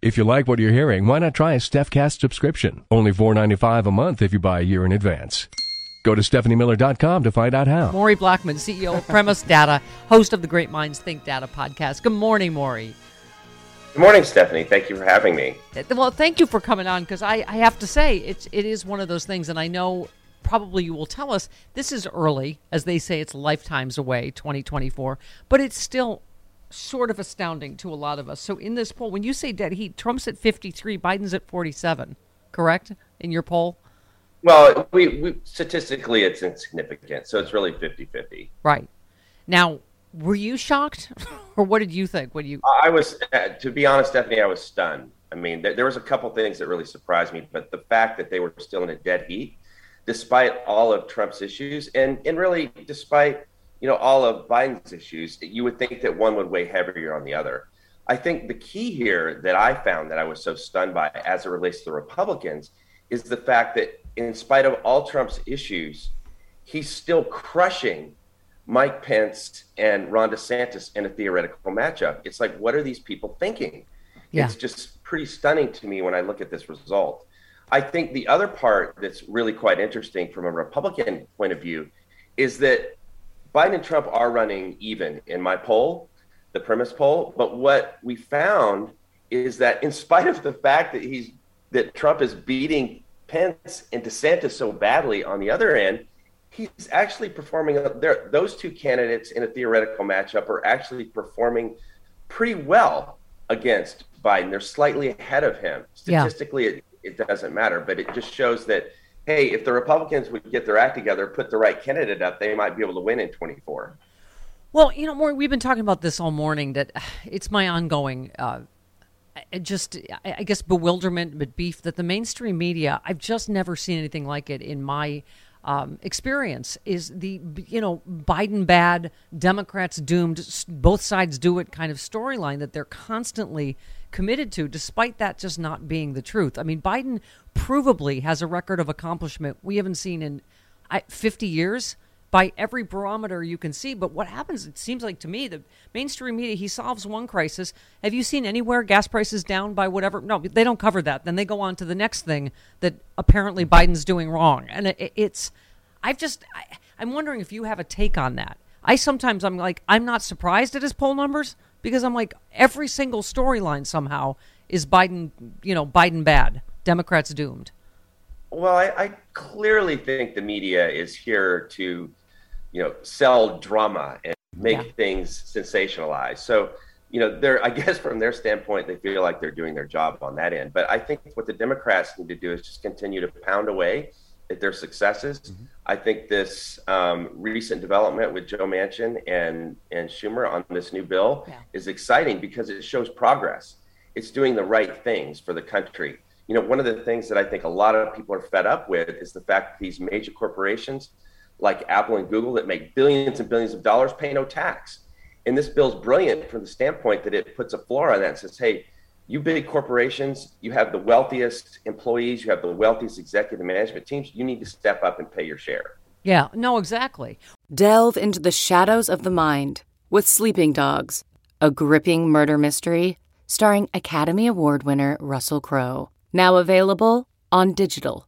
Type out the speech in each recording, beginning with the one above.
If you like what you're hearing, why not try a StephCast subscription? Only $4.95 a month if you buy a year in advance. Go to stephaniemiller.com to find out how. Maury Blackman, CEO of Premise Data, host of the Great Minds Think Data podcast. Good morning, Maury. Good morning, Stephanie. Thank you for having me. Well, thank you for coming on because I, I have to say it's it is one of those things, and I know probably you will tell us this is early, as they say, it's lifetimes away, 2024, but it's still sort of astounding to a lot of us. So in this poll, when you say dead heat, Trump's at 53, Biden's at 47, correct? In your poll? Well, we, we statistically it's insignificant, so it's really 50-50. Right. Now, were you shocked or what did you think when you I was uh, to be honest, Stephanie, I was stunned. I mean, th- there was a couple things that really surprised me, but the fact that they were still in a dead heat despite all of Trump's issues and and really despite you know, all of Biden's issues, you would think that one would weigh heavier on the other. I think the key here that I found that I was so stunned by as it relates to the Republicans is the fact that in spite of all Trump's issues, he's still crushing Mike Pence and Ron DeSantis in a theoretical matchup. It's like, what are these people thinking? Yeah. It's just pretty stunning to me when I look at this result. I think the other part that's really quite interesting from a Republican point of view is that Biden and Trump are running even in my poll, the premise poll. But what we found is that in spite of the fact that he's that Trump is beating Pence and DeSantis so badly on the other end, he's actually performing. There, those two candidates in a theoretical matchup are actually performing pretty well against Biden. They're slightly ahead of him. Statistically, yeah. it, it doesn't matter, but it just shows that hey, if the Republicans would get their act together, put the right candidate up, they might be able to win in 24. Well, you know, Maury we've been talking about this all morning. That it's my ongoing, uh, just I guess bewilderment, but beef that the mainstream media. I've just never seen anything like it in my um, experience. Is the you know Biden bad, Democrats doomed, both sides do it kind of storyline that they're constantly committed to, despite that just not being the truth. I mean, Biden provably has a record of accomplishment we haven't seen in 50 years by every barometer you can see. But what happens, it seems like to me, the mainstream media, he solves one crisis. Have you seen anywhere gas prices down by whatever? No, they don't cover that. Then they go on to the next thing that apparently Biden's doing wrong. And it, it's, I've just, I, I'm wondering if you have a take on that. I sometimes, I'm like, I'm not surprised at his poll numbers because I'm like every single storyline somehow is Biden, you know, Biden bad, Democrats doomed. Well, I, I, clearly think the media is here to, you know, sell drama and make yeah. things sensationalized. So, you know, they're I guess from their standpoint, they feel like they're doing their job on that end. But I think what the Democrats need to do is just continue to pound away at their successes. Mm-hmm. I think this um, recent development with Joe Manchin and and Schumer on this new bill yeah. is exciting because it shows progress. It's doing the right things for the country. You know, one of the things that I think a lot of people are fed up with is the fact that these major corporations like Apple and Google that make billions and billions of dollars pay no tax. And this bill's brilliant from the standpoint that it puts a floor on that and says, hey, you big corporations, you have the wealthiest employees, you have the wealthiest executive management teams, you need to step up and pay your share. Yeah, no, exactly. Delve into the shadows of the mind with Sleeping Dogs, a gripping murder mystery starring Academy Award winner Russell Crowe. Now available on digital.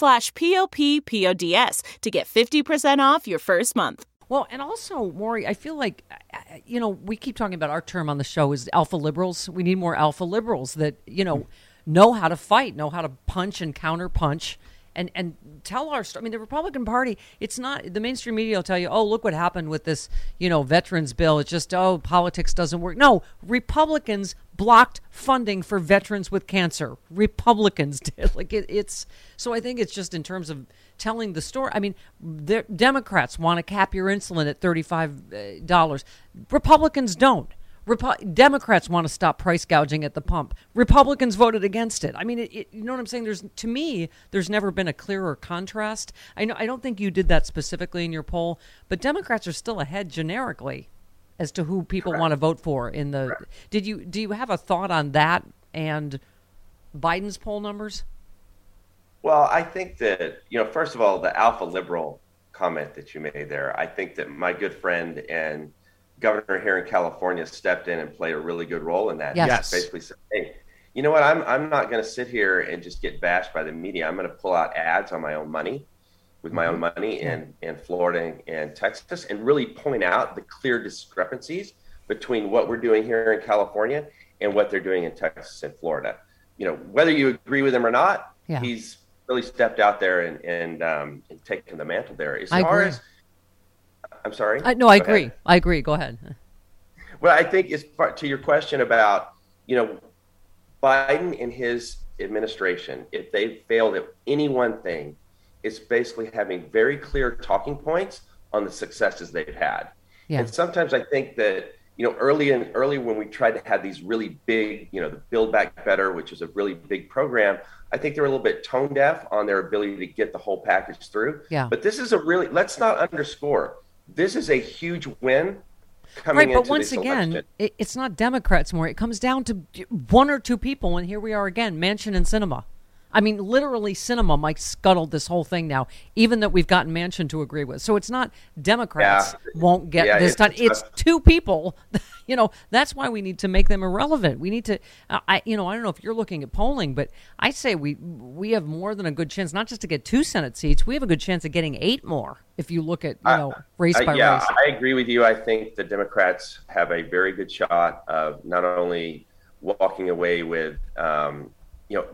slash p-o-p-p-o-d-s to get 50% off your first month. Well, and also, Maury, I feel like, you know, we keep talking about our term on the show is alpha liberals. We need more alpha liberals that, you know, know how to fight, know how to punch and counter punch and and tell our story. I mean, the Republican Party. It's not the mainstream media will tell you, oh, look what happened with this, you know, veterans bill. It's just oh, politics doesn't work. No, Republicans blocked funding for veterans with cancer. Republicans did. Like it, it's so. I think it's just in terms of telling the story. I mean, Democrats want to cap your insulin at thirty five uh, dollars. Republicans don't. Repu- Democrats want to stop price gouging at the pump. Republicans voted against it. I mean, it, it, you know what I'm saying? There's to me, there's never been a clearer contrast. I know I don't think you did that specifically in your poll, but Democrats are still ahead generically as to who people Correct. want to vote for in the. Correct. Did you do you have a thought on that and Biden's poll numbers? Well, I think that you know, first of all, the alpha liberal comment that you made there. I think that my good friend and governor here in California stepped in and played a really good role in that. Yes. Basically said, hey, you know what? I'm, I'm not going to sit here and just get bashed by the media. I'm going to pull out ads on my own money with my mm-hmm. own money in, in Florida and Texas and really point out the clear discrepancies between what we're doing here in California and what they're doing in Texas and Florida. You know, whether you agree with him or not, yeah. he's really stepped out there and, and, um, and taken the mantle there. As I far agree. as I'm sorry. Uh, no, I Go agree. Ahead. I agree. Go ahead. Well, I think it's to your question about you know Biden and his administration. If they failed at any one thing, it's basically having very clear talking points on the successes they've had. Yeah. And sometimes I think that you know early and early when we tried to have these really big, you know, the Build Back Better, which is a really big program. I think they're a little bit tone deaf on their ability to get the whole package through. Yeah. But this is a really let's not underscore this is a huge win right, but once again, it, it's not Democrats Maury. It comes down to one or two people, and here we are again, Manchin and Sinema. I mean, literally, Sinema Mike scuttled this whole thing now, even that we've gotten Manchin to agree with. So it's not Democrats yeah. won't get yeah, this done. It's, it's two people. you know, that's why we need to make them irrelevant. We need to, uh, I, you know, I don't know if you're looking at polling, but I say we we have more than a good chance, not just to get two Senate seats, we have a good chance of getting eight more. If you look at, you know, race by yeah, race. I agree with you. I think the Democrats have a very good shot of not only walking away with, um, you know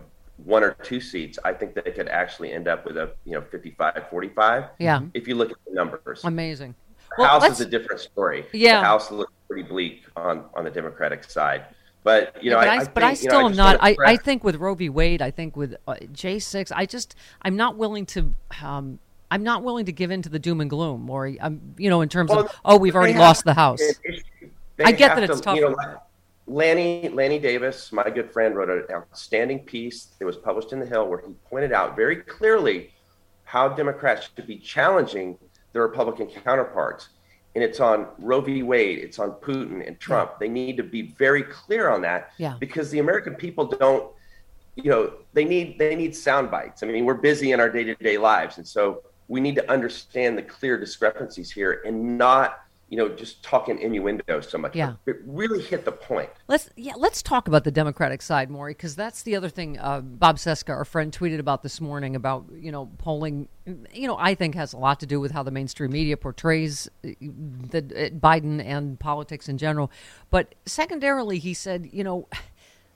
one or two seats, I think they could actually end up with a you know 55 45. Yeah. If you look at the numbers. Amazing. The well, House is a different story. Yeah. The House looks pretty bleak on on the Democratic side. But you know, yeah, but I, I, but I still know, am not. I, I think with Roe v. Wade, I think with uh, J six, I just I'm not willing to. Um, I'm not willing to give in to the doom and gloom, or I'm, you know, in terms well, of oh, we've already lost the House. I get that it's tough. You know, Lanny Lanny Davis, my good friend, wrote an outstanding piece that was published in the Hill where he pointed out very clearly how Democrats should be challenging their Republican counterparts. And it's on Roe v. Wade, it's on Putin and Trump. Yeah. They need to be very clear on that yeah. because the American people don't, you know, they need they need sound bites. I mean, we're busy in our day-to-day lives. And so we need to understand the clear discrepancies here and not you know, just talking innuendo so much. Yeah. It really hit the point. Let's yeah, let's talk about the Democratic side, Maury, because that's the other thing. Uh, Bob Cesca, our friend, tweeted about this morning about you know polling. You know, I think has a lot to do with how the mainstream media portrays uh, the uh, Biden and politics in general. But secondarily, he said, you know.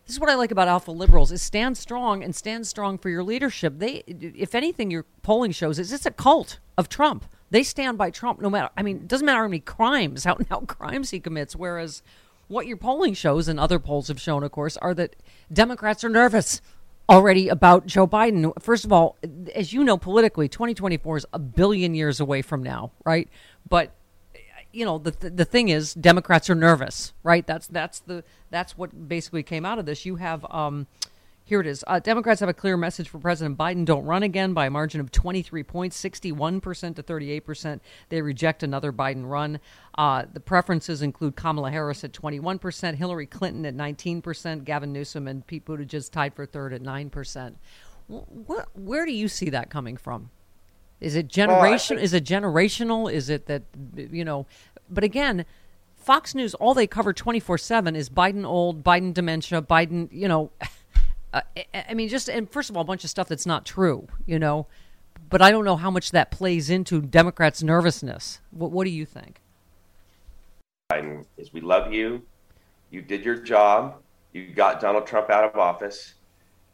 This is what I like about alpha liberals: is stand strong and stand strong for your leadership. They, if anything, your polling shows is it's a cult of Trump. They stand by Trump no matter. I mean, it doesn't matter how many crimes, how how crimes he commits. Whereas, what your polling shows, and other polls have shown, of course, are that Democrats are nervous already about Joe Biden. First of all, as you know, politically, 2024 is a billion years away from now, right? But you know the the thing is Democrats are nervous, right? That's that's the that's what basically came out of this. You have um, here it is. Uh, Democrats have a clear message for President Biden: don't run again by a margin of 23 points, 61 percent to 38 percent. They reject another Biden run. Uh, the preferences include Kamala Harris at 21 percent, Hillary Clinton at 19 percent, Gavin Newsom and Pete Buttigieg tied for third at nine percent. Where, where do you see that coming from? Is it generation? Well, is it generational? Is it that you know? But again, Fox News all they cover twenty four seven is Biden old, Biden dementia, Biden. You know, uh, I mean, just and first of all, a bunch of stuff that's not true. You know, but I don't know how much that plays into Democrats' nervousness. What, what do you think? Biden is we love you. You did your job. You got Donald Trump out of office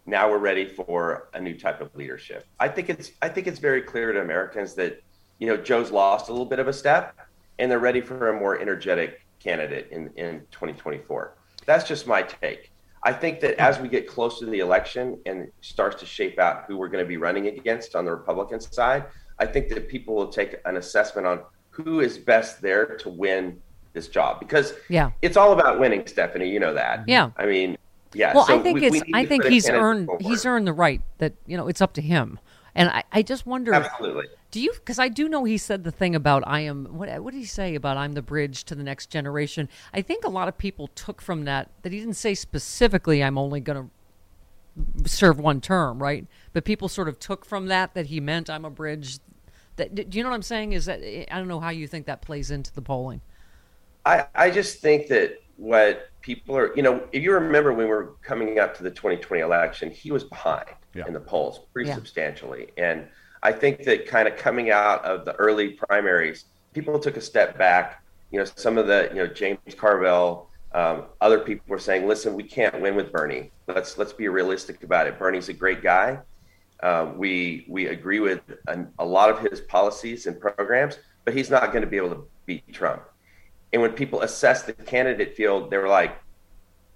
now we're ready for a new type of leadership. I think it's I think it's very clear to Americans that you know Joe's lost a little bit of a step, and they're ready for a more energetic candidate in in 2024. That's just my take. I think that as we get close to the election and starts to shape out who we're going to be running against on the Republican side, I think that people will take an assessment on who is best there to win this job because yeah. it's all about winning, Stephanie. You know that. Yeah. I mean, yeah. Well, so I think we, it's. we I think he's earned. Forward. He's earned the right that you know it's up to him. And I, I just wonder. Absolutely. Do you? Because I do know he said the thing about I am. What, what did he say about I'm the bridge to the next generation? I think a lot of people took from that that he didn't say specifically I'm only going to serve one term, right? But people sort of took from that that he meant I'm a bridge. That do you know what I'm saying? Is that eh, I don't know how you think that plays into the polling. I I just think that what people are, you know, if you remember when we were coming up to the 2020 election, he was behind yeah. in the polls pretty yeah. substantially. And I think that kind of coming out of the early primaries, people took a step back. You know, some of the, you know, James Carville, um, other people were saying, "Listen, we can't win with Bernie. Let's let's be realistic about it. Bernie's a great guy. Um, we we agree with a, a lot of his policies and programs, but he's not going to be able to beat Trump." And when people assess the candidate field, they were like,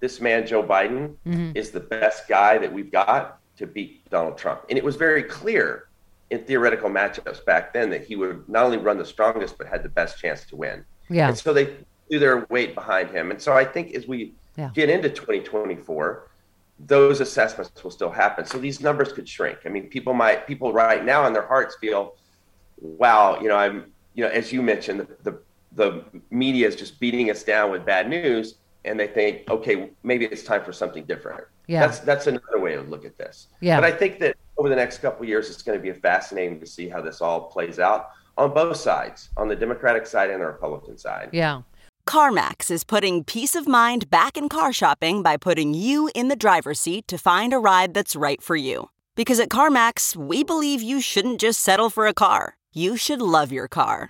this man, Joe Biden, mm-hmm. is the best guy that we've got to beat Donald Trump. And it was very clear in theoretical matchups back then that he would not only run the strongest, but had the best chance to win. Yeah. And so they threw their weight behind him. And so I think as we yeah. get into 2024, those assessments will still happen. So these numbers could shrink. I mean, people might, people right now in their hearts feel, wow, you know, I'm, you know, as you mentioned, the, the the media is just beating us down with bad news and they think okay maybe it's time for something different yeah. That's that's another way to look at this. Yeah. But i think that over the next couple years it's going to be fascinating to see how this all plays out on both sides on the democratic side and the republican side. Yeah. Carmax is putting peace of mind back in car shopping by putting you in the driver's seat to find a ride that's right for you. Because at carmax we believe you shouldn't just settle for a car. You should love your car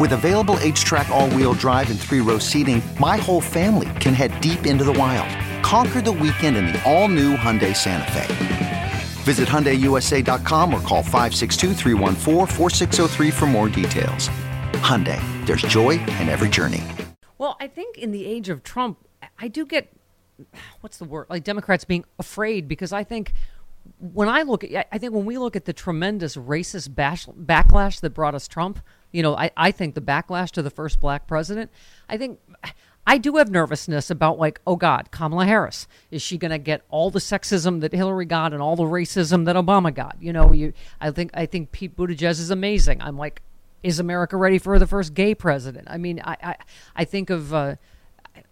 With available H-Track all-wheel drive and three-row seating, my whole family can head deep into the wild. Conquer the weekend in the all-new Hyundai Santa Fe. Visit HyundaiUSA.com or call 562 for more details. Hyundai, there's joy in every journey. Well, I think in the age of Trump, I do get, what's the word, like Democrats being afraid because I think when I look at, I think when we look at the tremendous racist bash, backlash that brought us Trump, You know, I, I think the backlash to the first black president, I think I do have nervousness about like, oh God, Kamala Harris is she going to get all the sexism that Hillary got and all the racism that Obama got? You know, you I think I think Pete Buttigieg is amazing. I'm like, is America ready for the first gay president? I mean, I I, I think of uh,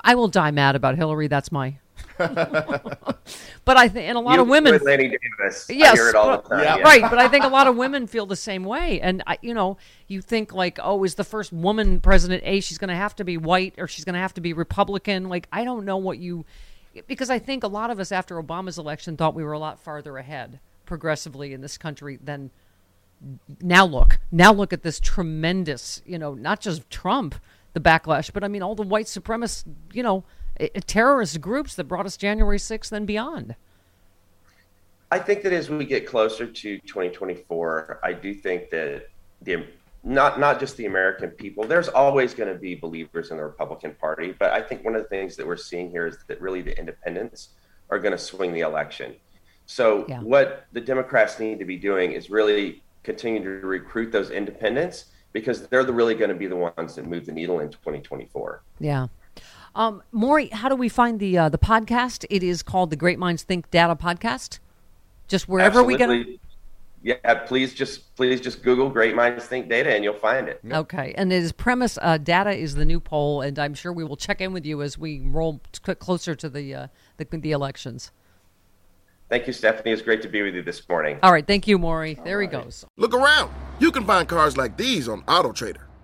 I will die mad about Hillary. That's my but I think, and a lot You of women, Lanny Davis. Yes, hear it all but- the time. yeah. right? But I think a lot of women feel the same way, and I, you know, you think like, oh, is the first woman president a? She's going to have to be white, or she's going to have to be Republican. Like, I don't know what you, because I think a lot of us after Obama's election thought we were a lot farther ahead progressively in this country than now. Look, now look at this tremendous, you know, not just Trump, the backlash, but I mean all the white supremacist, you know, Uh, terrorist groups that brought us January sixth and beyond. I think that as we get closer to 2024, I do think that the not not just the American people. There's always going to be believers in the Republican Party, but I think one of the things that we're seeing here is that really the independents are going to swing the election. So Yeah. what the Democrats need to be doing is really continue to recruit those independents because they're the, really going to be the ones that move the needle in 2024. Yeah. Um, Maury, how do we find the uh, the podcast? It is called the Great Minds Think Data Podcast. Just wherever we get. Yeah, please just please just Google Great Minds Think Data and you'll find it. Okay, and it is premise uh, data is the new poll, and I'm sure we will check in with you as we roll c- closer to the, uh, the the elections. Thank you, Stephanie. It's great to be with you this morning. All right, thank you, Maury. There he goes. Look around. You can find cars like these on AutoTrader.